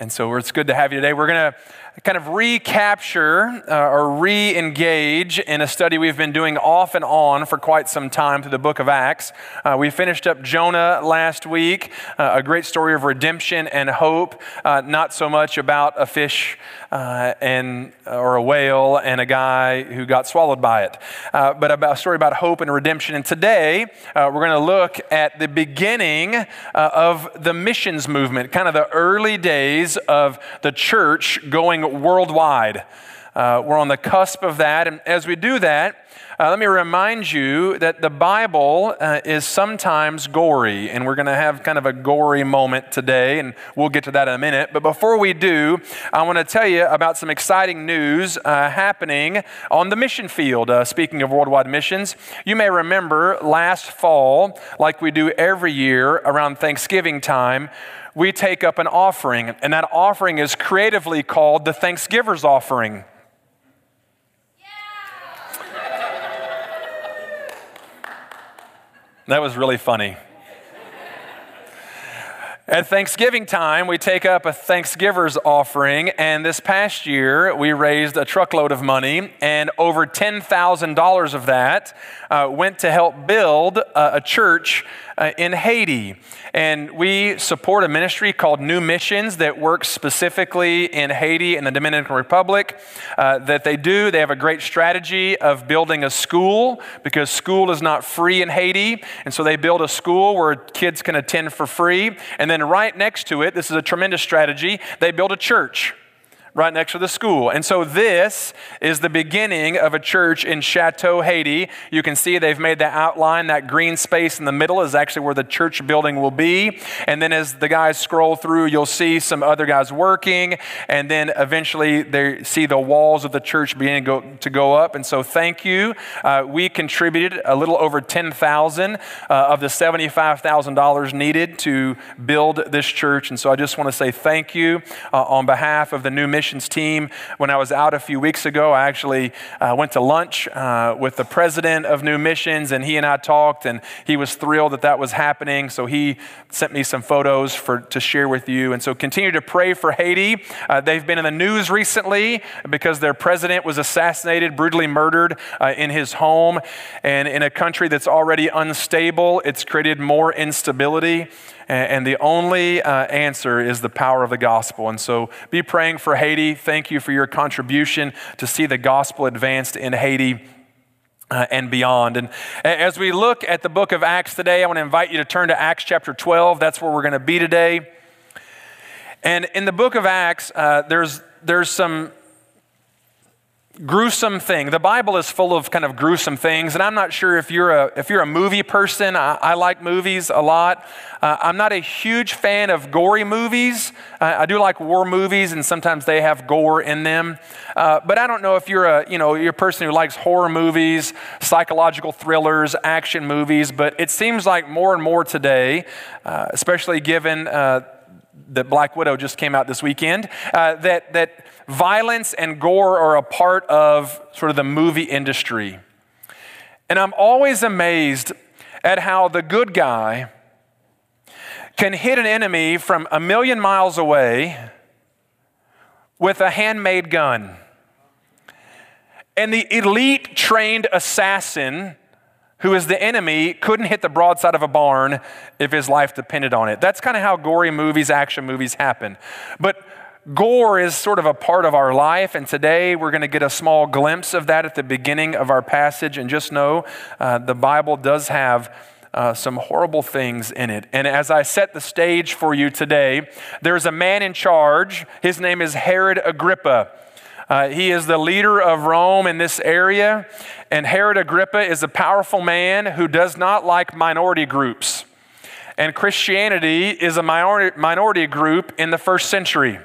And so it's good to have you today. We're going to kind of recapture uh, or re engage in a study we've been doing off and on for quite some time through the book of Acts. Uh, we finished up Jonah last week, uh, a great story of redemption and hope, uh, not so much about a fish uh, and, or a whale and a guy who got swallowed by it, uh, but about a story about hope and redemption. And today we're going to look at the beginning of the missions movement, kind of the early days of the church going worldwide. Uh, we're on the cusp of that. And as we do that, uh, let me remind you that the Bible uh, is sometimes gory, and we're going to have kind of a gory moment today, and we'll get to that in a minute. But before we do, I want to tell you about some exciting news uh, happening on the mission field. Uh, speaking of worldwide missions, you may remember last fall, like we do every year around Thanksgiving time, we take up an offering, and that offering is creatively called the Thanksgiver's offering. That was really funny. At Thanksgiving time, we take up a Thanksgiver's offering, and this past year we raised a truckload of money, and over $10,000 of that uh, went to help build uh, a church uh, in Haiti. And we support a ministry called New Missions that works specifically in Haiti and the Dominican Republic. Uh, that they do, they have a great strategy of building a school because school is not free in Haiti. And so they build a school where kids can attend for free. And then right next to it, this is a tremendous strategy, they build a church right next to the school. And so this is the beginning of a church in Chateau, Haiti. You can see they've made the outline. That green space in the middle is actually where the church building will be. And then as the guys scroll through, you'll see some other guys working. And then eventually they see the walls of the church beginning to go, to go up. And so thank you. Uh, we contributed a little over 10000 uh, of the $75,000 needed to build this church. And so I just want to say thank you uh, on behalf of the new mission missions team. When I was out a few weeks ago, I actually uh, went to lunch uh, with the president of New Missions, and he and I talked, and he was thrilled that that was happening. So he sent me some photos for, to share with you. And so continue to pray for Haiti. Uh, they've been in the news recently because their president was assassinated, brutally murdered uh, in his home. And in a country that's already unstable, it's created more instability. And the only uh, answer is the power of the gospel. And so be praying for Haiti. Thank you for your contribution to see the gospel advanced in Haiti. Uh, and beyond. And as we look at the book of Acts today, I want to invite you to turn to Acts chapter 12. That's where we're going to be today. And in the book of Acts, uh, there's, there's some gruesome thing. The Bible is full of kind of gruesome things, and I'm not sure if you're a if you're a movie person. I, I like movies a lot. Uh, I'm not a huge fan of gory movies. Uh, I do like war movies, and sometimes they have gore in them. Uh, but I don't know if you're a you know you're a person who likes horror movies, psychological thrillers, action movies. But it seems like more and more today, uh, especially given uh, that Black Widow just came out this weekend, uh, that that violence and gore are a part of sort of the movie industry. And I'm always amazed at how the good guy can hit an enemy from a million miles away with a handmade gun. And the elite trained assassin who is the enemy couldn't hit the broadside of a barn if his life depended on it. That's kind of how gory movies, action movies happen. But Gore is sort of a part of our life, and today we're going to get a small glimpse of that at the beginning of our passage. And just know uh, the Bible does have uh, some horrible things in it. And as I set the stage for you today, there's a man in charge. His name is Herod Agrippa. Uh, he is the leader of Rome in this area, and Herod Agrippa is a powerful man who does not like minority groups. And Christianity is a minority, minority group in the first century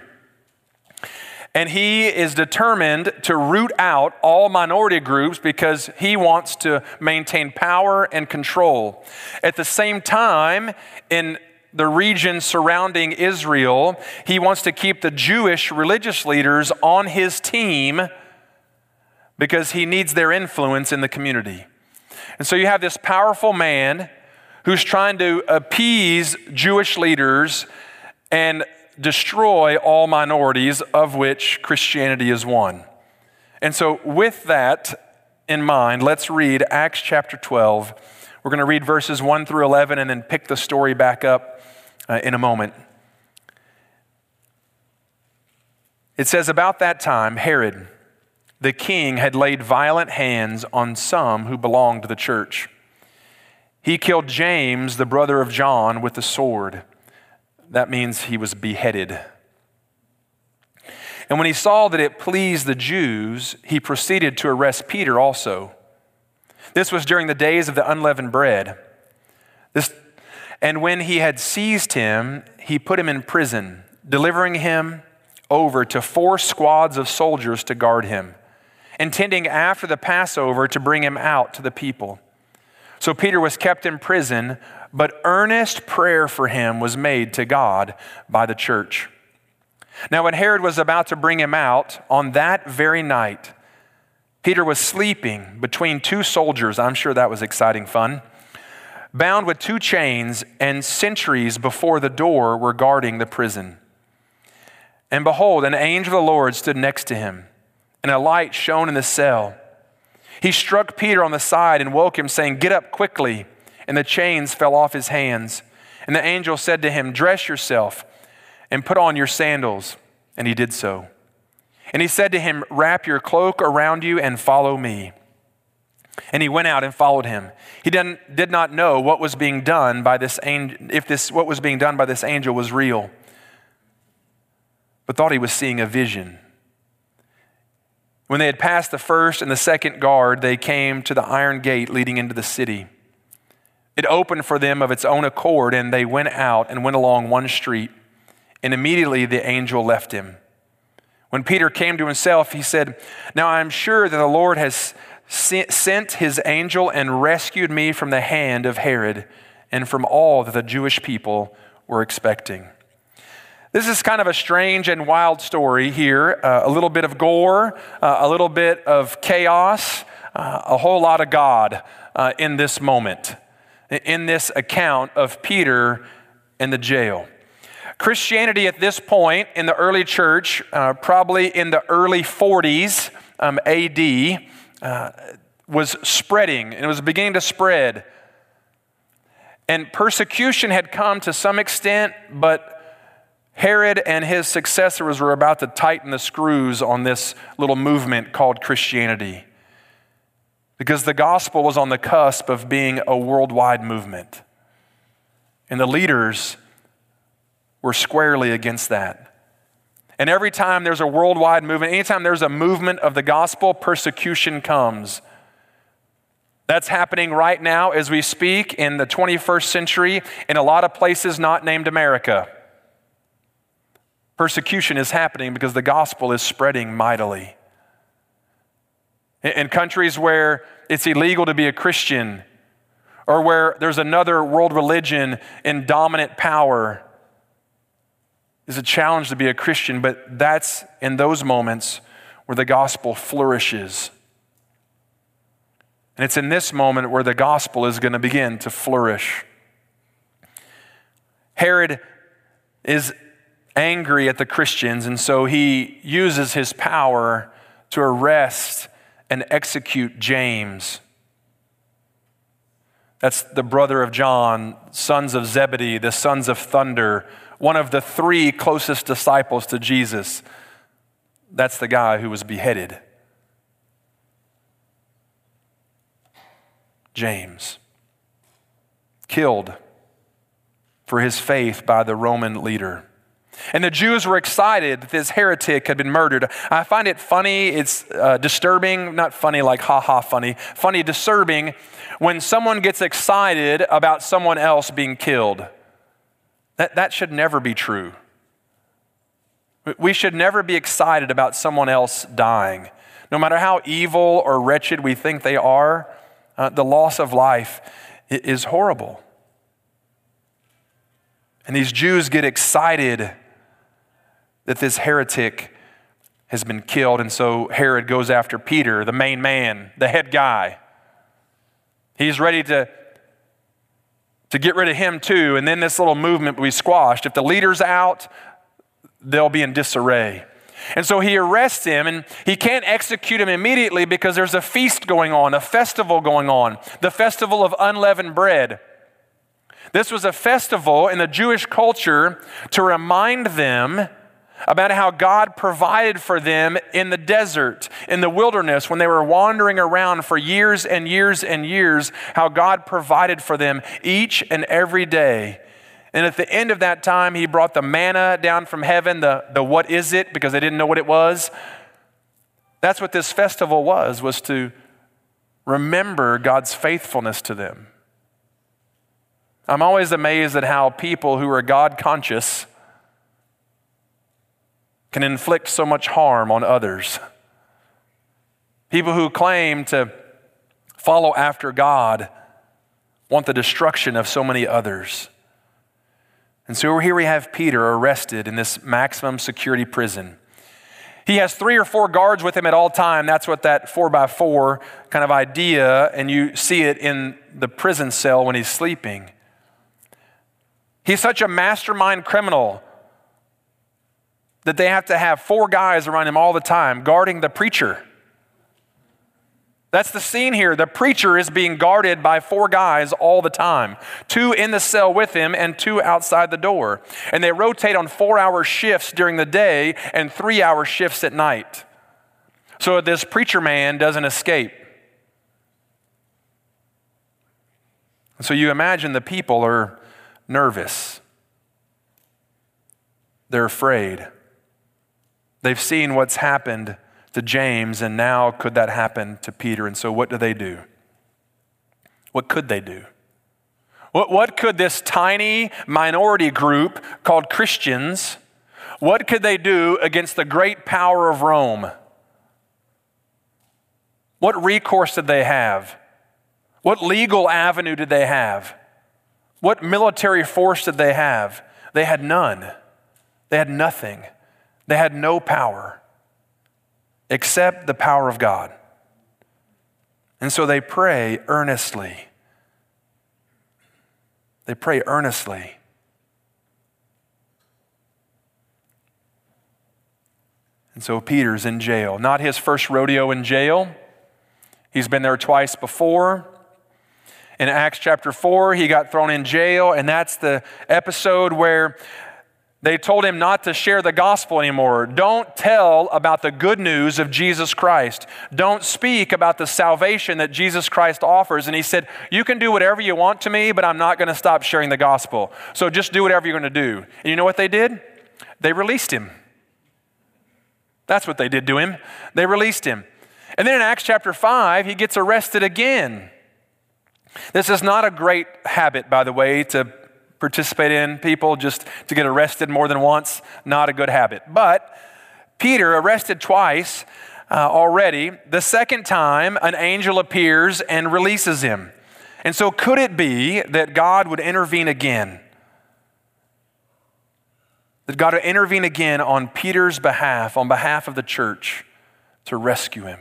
and he is determined to root out all minority groups because he wants to maintain power and control. At the same time, in the region surrounding Israel, he wants to keep the Jewish religious leaders on his team because he needs their influence in the community. And so you have this powerful man who's trying to appease Jewish leaders and destroy all minorities, of which Christianity is one. And so, with that in mind, let's read Acts chapter 12. We're going to read verses 1 through 11 and then pick the story back up uh, in a moment. It says, About that time, Herod, the king, had laid violent hands on some who belonged to the church. He killed James, the brother of John, with the sword. That means he was beheaded. And when he saw that it pleased the Jews, he proceeded to arrest Peter also. This was during the days of the unleavened bread. This, and when he had seized him, he put him in prison, delivering him over to four squads of soldiers to guard him, intending after the Passover to bring him out to the people. So Peter was kept in prison, but earnest prayer for him was made to God by the church. Now, when Herod was about to bring him out, on that very night, Peter was sleeping between two soldiers. I'm sure that was exciting fun. Bound with two chains, and sentries before the door were guarding the prison. And behold, an angel of the Lord stood next to him, and a light shone in the cell. He struck Peter on the side and woke him, saying, Get up quickly. And the chains fell off his hands. And the angel said to him, Dress yourself and put on your sandals. And he did so. And he said to him, Wrap your cloak around you and follow me. And he went out and followed him. He did not know what was being done by this angel, if this what was being done by this angel was real, but thought he was seeing a vision. When they had passed the first and the second guard, they came to the iron gate leading into the city. It opened for them of its own accord, and they went out and went along one street. And immediately the angel left him. When Peter came to himself, he said, Now I am sure that the Lord has sent his angel and rescued me from the hand of Herod and from all that the Jewish people were expecting. This is kind of a strange and wild story here. Uh, a little bit of gore, uh, a little bit of chaos, uh, a whole lot of God uh, in this moment, in this account of Peter in the jail. Christianity at this point in the early church, uh, probably in the early 40s um, AD, uh, was spreading and it was beginning to spread. And persecution had come to some extent, but Herod and his successors were about to tighten the screws on this little movement called Christianity because the gospel was on the cusp of being a worldwide movement. And the leaders were squarely against that. And every time there's a worldwide movement, anytime there's a movement of the gospel, persecution comes. That's happening right now as we speak in the 21st century in a lot of places not named America. Persecution is happening because the gospel is spreading mightily. In countries where it's illegal to be a Christian, or where there's another world religion in dominant power, is a challenge to be a Christian, but that's in those moments where the gospel flourishes. And it's in this moment where the gospel is going to begin to flourish. Herod is angry at the Christians, and so he uses his power to arrest and execute James. That's the brother of John, sons of Zebedee, the sons of thunder, one of the three closest disciples to Jesus. That's the guy who was beheaded. James, killed for his faith by the Roman leader. And the Jews were excited that this heretic had been murdered. I find it funny, it's uh, disturbing, not funny like ha ha funny, funny, disturbing when someone gets excited about someone else being killed. That, that should never be true. We should never be excited about someone else dying. No matter how evil or wretched we think they are, uh, the loss of life is horrible. And these Jews get excited that this heretic has been killed. And so Herod goes after Peter, the main man, the head guy. He's ready to, to get rid of him too. And then this little movement will be squashed. If the leader's out, they'll be in disarray. And so he arrests him, and he can't execute him immediately because there's a feast going on, a festival going on, the festival of unleavened bread. This was a festival in the Jewish culture to remind them about how God provided for them in the desert, in the wilderness, when they were wandering around for years and years and years, how God provided for them each and every day. And at the end of that time, He brought the manna down from heaven, the, the what is it, because they didn't know what it was. That's what this festival was, was to remember God's faithfulness to them. I'm always amazed at how people who are God conscious can inflict so much harm on others. People who claim to follow after God want the destruction of so many others. And so here we have Peter arrested in this maximum security prison. He has three or four guards with him at all time. That's what that four by four kind of idea, and you see it in the prison cell when he's sleeping. He's such a mastermind criminal that they have to have four guys around him all the time guarding the preacher. That's the scene here. The preacher is being guarded by four guys all the time two in the cell with him and two outside the door. And they rotate on four hour shifts during the day and three hour shifts at night. So this preacher man doesn't escape. So you imagine the people are nervous, they're afraid. They've seen what's happened to James, and now could that happen to Peter? And so, what do they do? What could they do? What, what could this tiny minority group called Christians, what could they do against the great power of Rome? What recourse did they have? What legal avenue did they have? What military force did they have? They had none. They had nothing. They had no power except the power of God. And so they pray earnestly. They pray earnestly. And so Peter's in jail. Not his first rodeo in jail. He's been there twice before. In Acts chapter 4, he got thrown in jail, and that's the episode where they told him not to share the gospel anymore. Don't tell about the good news of Jesus Christ. Don't speak about the salvation that Jesus Christ offers. And he said, You can do whatever you want to me, but I'm not going to stop sharing the gospel. So just do whatever you're going to do. And you know what they did? They released him. That's what they did to him. They released him. And then in Acts chapter 5, he gets arrested again. This is not a great habit, by the way, to participate in people just to get arrested more than once. Not a good habit. But Peter, arrested twice uh, already, the second time an angel appears and releases him. And so, could it be that God would intervene again? That God would intervene again on Peter's behalf, on behalf of the church, to rescue him.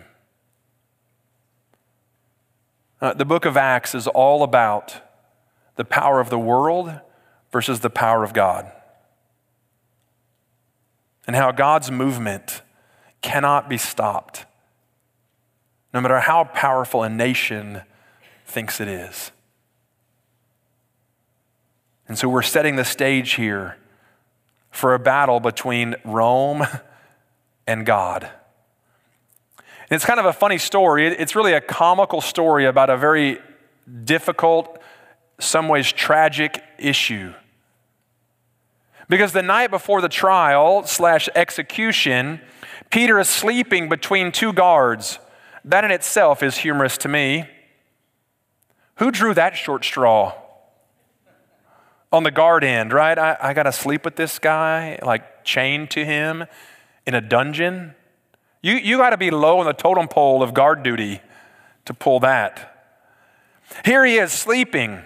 Uh, the book of Acts is all about the power of the world versus the power of God. And how God's movement cannot be stopped, no matter how powerful a nation thinks it is. And so we're setting the stage here for a battle between Rome and God. And it's kind of a funny story. It's really a comical story about a very difficult some ways tragic issue. Because the night before the trial slash execution, Peter is sleeping between two guards. That in itself is humorous to me. Who drew that short straw? On the guard end, right? I, I got to sleep with this guy, like chained to him in a dungeon. You, you got to be low on the totem pole of guard duty to pull that. Here he is sleeping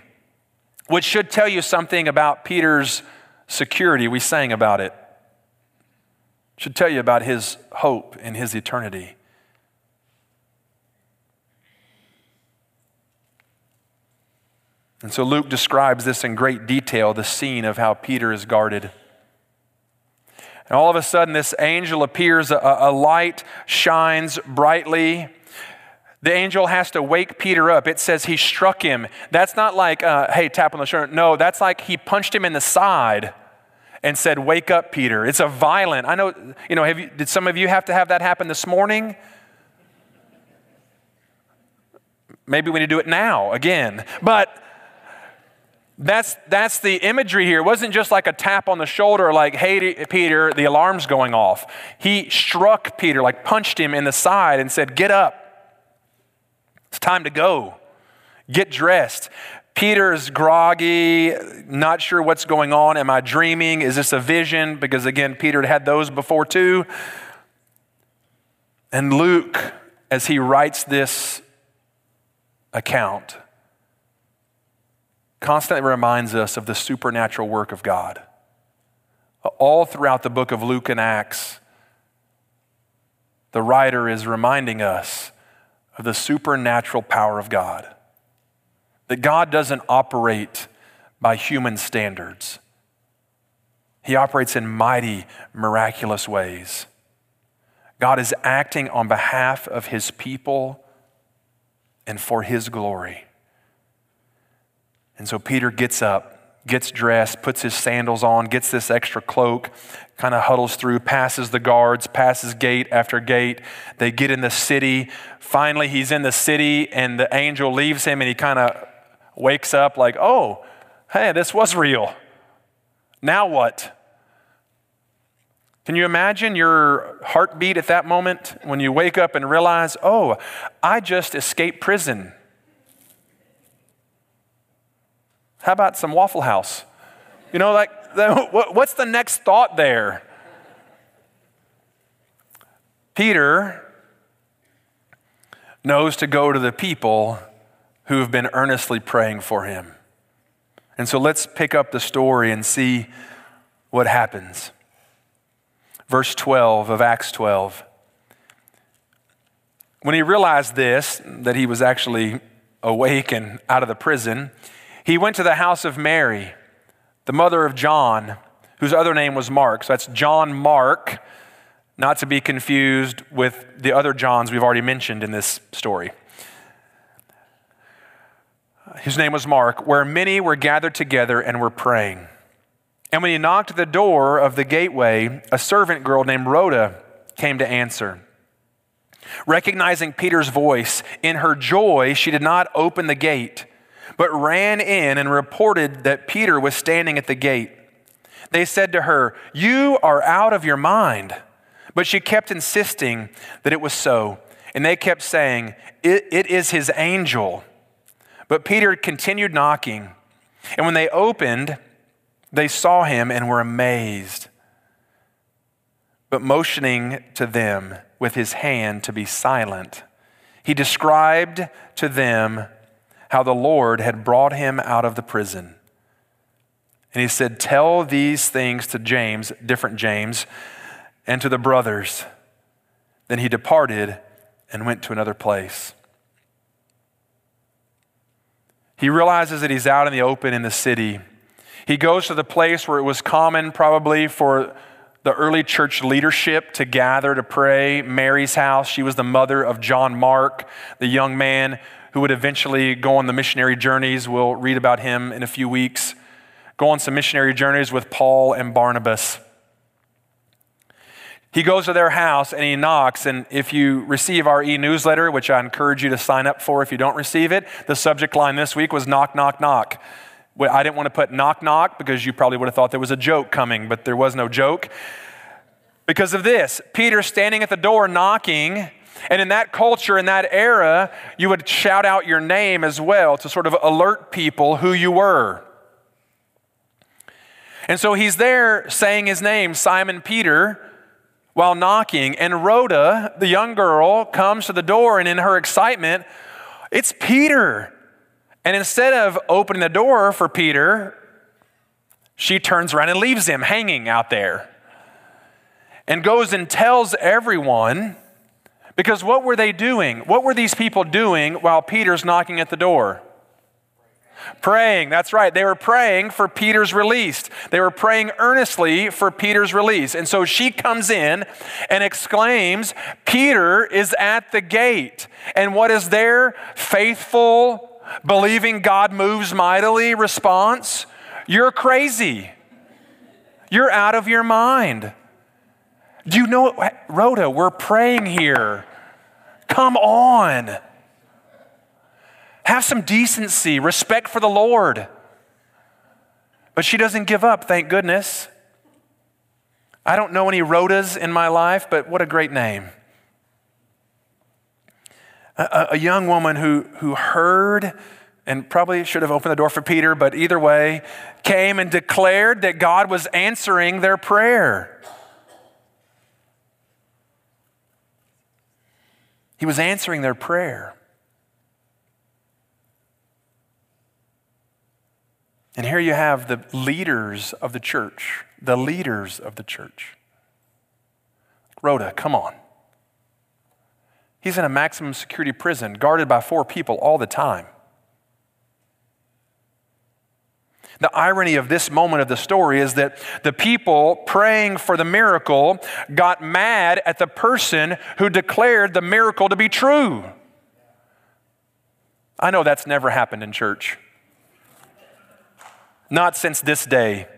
which should tell you something about Peter's security. We sang about it. Should tell you about his hope in his eternity. And so Luke describes this in great detail the scene of how Peter is guarded. And all of a sudden, this angel appears, a, a light shines brightly. The angel has to wake Peter up. It says he struck him. That's not like, uh, hey, tap on the shoulder. No, that's like he punched him in the side and said, Wake up, Peter. It's a violent. I know, you know, you, did some of you have to have that happen this morning? Maybe we need to do it now again. But that's, that's the imagery here. It wasn't just like a tap on the shoulder, like, hey, Peter, the alarm's going off. He struck Peter, like punched him in the side and said, Get up. It's time to go. Get dressed. Peter's groggy, not sure what's going on. Am I dreaming? Is this a vision? Because again, Peter had had those before too. And Luke, as he writes this account, constantly reminds us of the supernatural work of God. All throughout the book of Luke and Acts, the writer is reminding us of the supernatural power of God. That God doesn't operate by human standards, He operates in mighty, miraculous ways. God is acting on behalf of His people and for His glory. And so Peter gets up, gets dressed, puts his sandals on, gets this extra cloak, kind of huddles through, passes the guards, passes gate after gate. They get in the city. Finally, he's in the city, and the angel leaves him, and he kind of wakes up like, oh, hey, this was real. Now what? Can you imagine your heartbeat at that moment when you wake up and realize, oh, I just escaped prison? How about some Waffle House? You know, like, what's the next thought there? Peter knows to go to the people who have been earnestly praying for him. And so let's pick up the story and see what happens. Verse 12 of Acts 12. When he realized this, that he was actually awake and out of the prison, he went to the house of Mary, the mother of John, whose other name was Mark. So that's John Mark, not to be confused with the other Johns we've already mentioned in this story. His name was Mark, where many were gathered together and were praying. And when he knocked at the door of the gateway, a servant girl named Rhoda came to answer. Recognizing Peter's voice, in her joy, she did not open the gate but ran in and reported that Peter was standing at the gate. They said to her, You are out of your mind. But she kept insisting that it was so. And they kept saying, It, it is his angel. But Peter continued knocking. And when they opened, they saw him and were amazed. But motioning to them with his hand to be silent, he described to them how the Lord had brought him out of the prison. And he said, Tell these things to James, different James, and to the brothers. Then he departed and went to another place. He realizes that he's out in the open in the city. He goes to the place where it was common, probably, for the early church leadership to gather to pray. Mary's house. She was the mother of John Mark, the young man who would eventually go on the missionary journeys. We'll read about him in a few weeks. Go on some missionary journeys with Paul and Barnabas. He goes to their house and he knocks. And if you receive our e newsletter, which I encourage you to sign up for if you don't receive it, the subject line this week was knock, knock, knock. I didn't want to put knock, knock because you probably would have thought there was a joke coming, but there was no joke. Because of this, Peter standing at the door knocking and in that culture, in that era, you would shout out your name as well to sort of alert people who you were. And so he's there saying his name, Simon Peter, while knocking. And Rhoda, the young girl, comes to the door, and in her excitement, it's Peter. And instead of opening the door for Peter, she turns around and leaves him hanging out there and goes and tells everyone because what were they doing? What were these people doing while Peter's knocking at the door? Praying, that's right. They were praying for Peter's release. They were praying earnestly for Peter's release. And so she comes in and exclaims, Peter is at the gate. And what is their faithful, believing God moves mightily response? You're crazy. You're out of your mind. Do you know, Rhoda, we're praying here. Come on. Have some decency, respect for the Lord. But she doesn't give up, thank goodness. I don't know any Rhodas in my life, but what a great name. A, a, young woman who, who heard and probably should have opened the door for Peter, but either way, came and declared that God was answering their prayer. He was answering their prayer. And here you have the leaders of the church, the leaders of the church. Rhoda, come on. He's in a maximum security prison, guarded by four people all the time. The irony of this moment of the story is that the people praying for the miracle got mad at the person who declared the miracle to be true. I know that's never happened in church. Not since this day.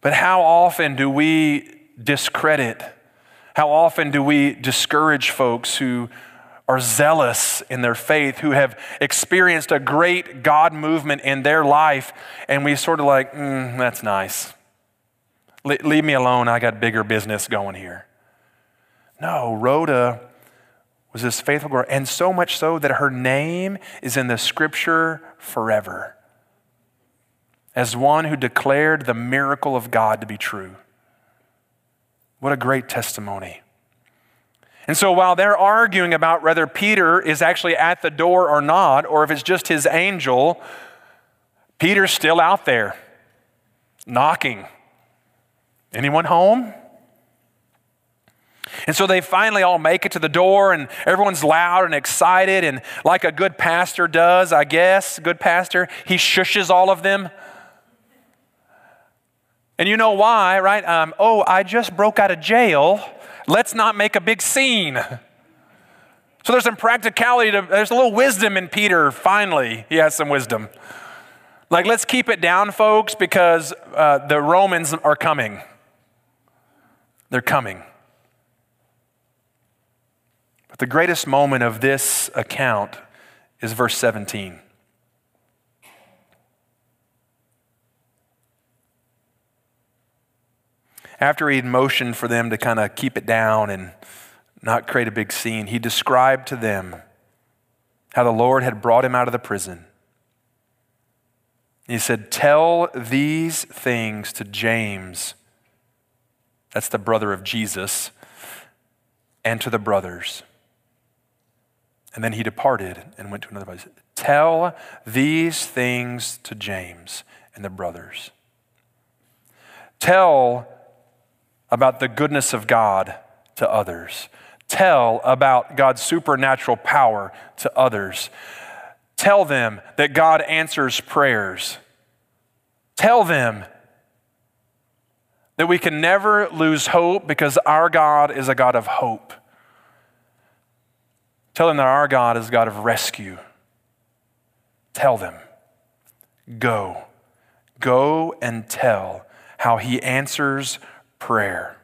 But how often do we discredit? How often do we discourage folks who are zealous in their faith, who have experienced a great God movement in their life, and we sort of like, mm, that's nice. Le- leave me alone. I got bigger business going here. No, Rhoda was this faithful girl, and so much so that her name is in the scripture forever as one who declared the miracle of God to be true. What a great testimony. And so while they're arguing about whether Peter is actually at the door or not, or if it's just his angel, Peter's still out there knocking. Anyone home? And so they finally all make it to the door, and everyone's loud and excited. And like a good pastor does, I guess, good pastor, he shushes all of them. And you know why, right? Um, oh, I just broke out of jail. Let's not make a big scene. So there's some practicality, to, there's a little wisdom in Peter, finally. He has some wisdom. Like, let's keep it down, folks, because uh, the Romans are coming. They're coming. But the greatest moment of this account is verse 17. After he'd motioned for them to kind of keep it down and not create a big scene, he described to them how the Lord had brought him out of the prison. He said, Tell these things to James, that's the brother of Jesus, and to the brothers. And then he departed and went to another place. Tell these things to James and the brothers. Tell about the goodness of God to others. Tell about God's supernatural power to others. Tell them that God answers prayers. Tell them that we can never lose hope because our God is a God of hope. Tell them that our God is a God of rescue. Tell them. Go. Go and tell how he answers prayer.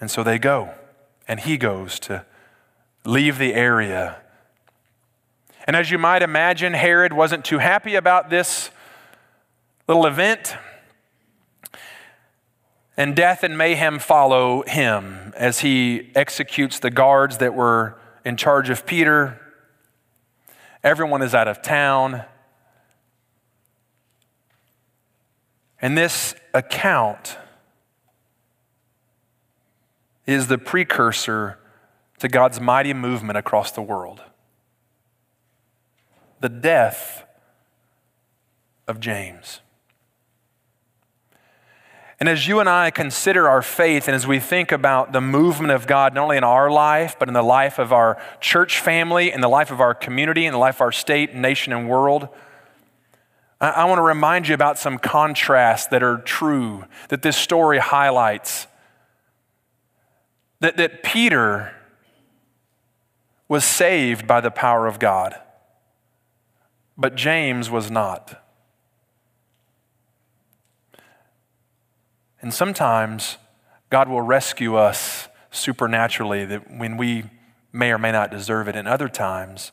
And so they go, and he goes to leave the area. And as you might imagine, Herod wasn't too happy about this little event. And death and mayhem follow him as he executes the guards that were in charge of Peter. Everyone is out of town. And this account is the precursor to God's mighty movement across the world. The death of James. And as you and I consider our faith and as we think about the movement of God, not only in our life, but in the life of our church family, in the life of our community, in the life of our state, nation, and world, I, want to remind you about some contrasts that are true, that this story highlights. That, that Peter was saved by the power of God, but James was not. And sometimes God will rescue us supernaturally that when we may or may not deserve it. And other times,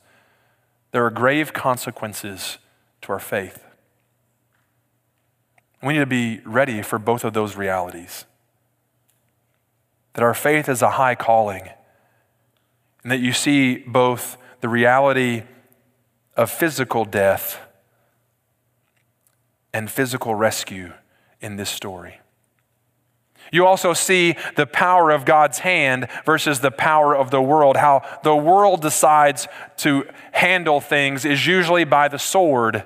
there are grave consequences to our faith. We need to be ready for both of those realities. That our faith is a high calling, and that you see both the reality of physical death and physical rescue in this story. You also see the power of God's hand versus the power of the world. How the world decides to handle things is usually by the sword,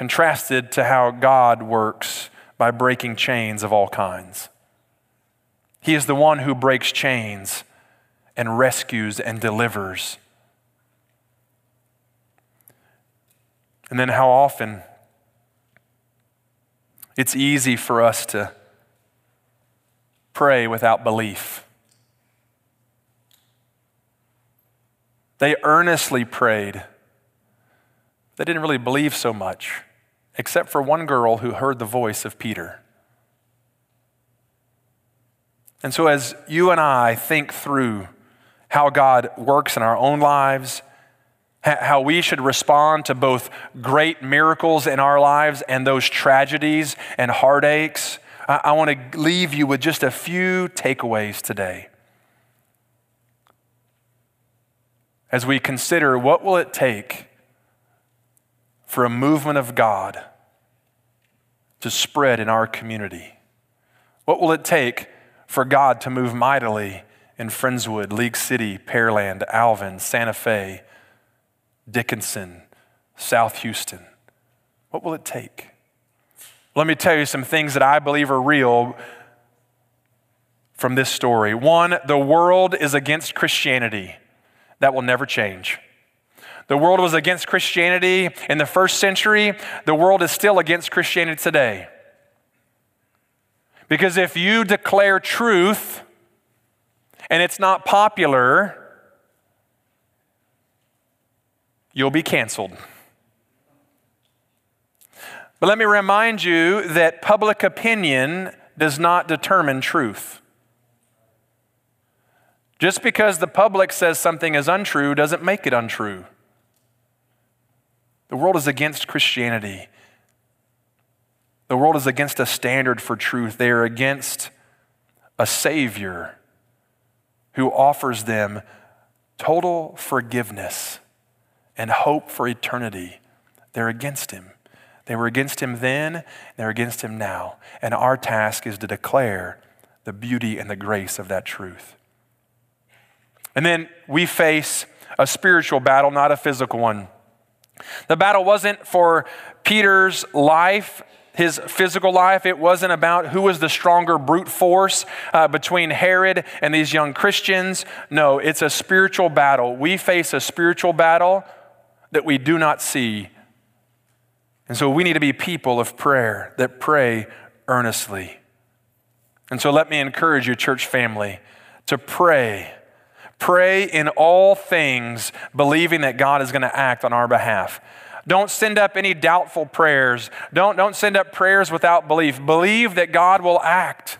contrasted to how God works by breaking chains of all kinds. He is the one who breaks chains and rescues and delivers. And then, how often it's easy for us to pray without belief. They earnestly prayed. They didn't really believe so much, except for one girl who heard the voice of Peter. And so, as you and I think through how God works in our own lives how we should respond to both great miracles in our lives and those tragedies and heartaches. I, want to leave you with just a few takeaways today. As we consider what will it take for a movement of God to spread in our community? What will it take for God to move mightily in Friendswood, League City, Pearland, Alvin, Santa Fe, Dickinson, South Houston? What will it take? Let me tell you some things that I believe are real from this story. One, the world is against Christianity. That will never change. The world was against Christianity in the first century. The world is still against Christianity today. Because if you declare truth and it's not popular, you'll be canceled. But let me remind you that public opinion does not determine truth. Just because the public says something is untrue doesn't make it untrue. The world is against Christianity. The world is against a standard for truth. They are against a Savior who offers them total forgiveness and hope for eternity, they're against him. They were against him then, they're against him now. And our task is to declare the beauty and the grace of that truth. And then we face a spiritual battle, not a physical one. The battle wasn't for Peter's life his physical life. It wasn't about who was the stronger brute force uh, between Herod and these young Christians. No, it's a spiritual battle. We face a spiritual battle that we do not see. And so we need to be people of prayer that pray earnestly. And so let me encourage you, church family, to pray. Pray in all things, believing that God is going to act on our behalf. Don't send up any doubtful prayers. Don't, don't send up prayers without belief. Believe that God will act.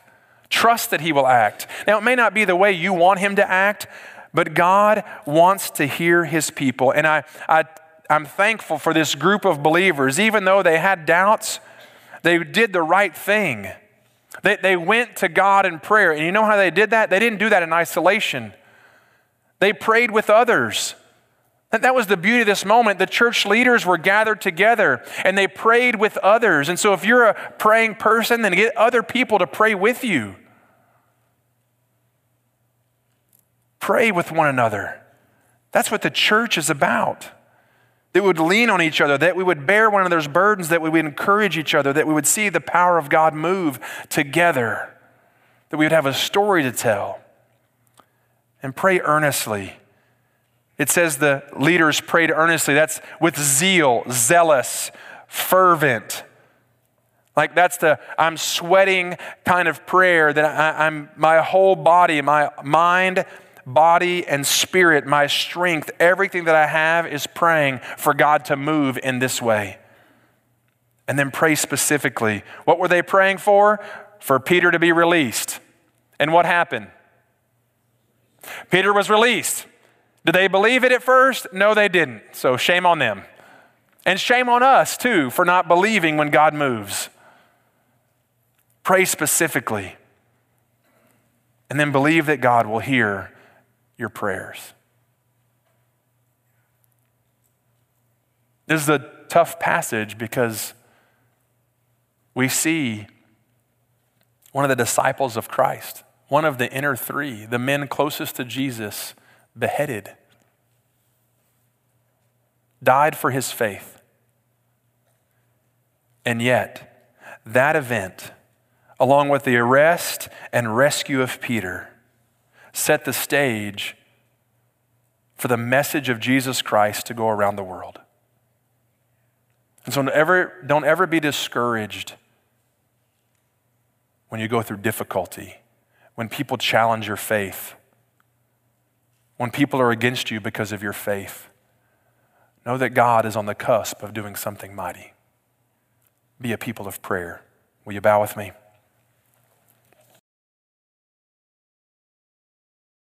Trust that He will act. Now, it may not be the way you want Him to act, but God wants to hear His people. And I, I I'm thankful for this group of believers. Even though they had doubts, they did the right thing. They, they went to God in prayer. And you know how they did that? They didn't do that in isolation, they prayed with others. That was the beauty of this moment. The church leaders were gathered together and they prayed with others. And so, if you're a praying person, then get other people to pray with you. Pray with one another. That's what the church is about. that we would lean on each other, that we would bear one another's burdens, that we would encourage each other, that we would see the power of God move together, that we would have a story to tell. And pray earnestly. It says the leaders prayed earnestly. That's with zeal, zealous, fervent. Like that's the I'm sweating kind of prayer that I, am my whole body, my mind, body, and spirit, my strength, everything that I have is praying for God to move in this way. And then pray specifically. What were they praying for? For Peter to be released. And what happened? Peter was released. Did they believe it at first? No, they didn't. So shame on them. And shame on us, too, for not believing when God moves. Pray specifically. And then believe that God will hear your prayers. This is a tough passage because we see one of the disciples of Christ, one of the inner three, the men closest to Jesus, beheaded, died for his faith. And yet, that event, along with the arrest and rescue of Peter, set the stage for the message of Jesus Christ to go around the world. And so don't ever, don't ever be discouraged when you go through difficulty, when people challenge your faith, when people are against you because of your faith. Know that God is on the cusp of doing something mighty. Be a people of prayer. Will you bow with me?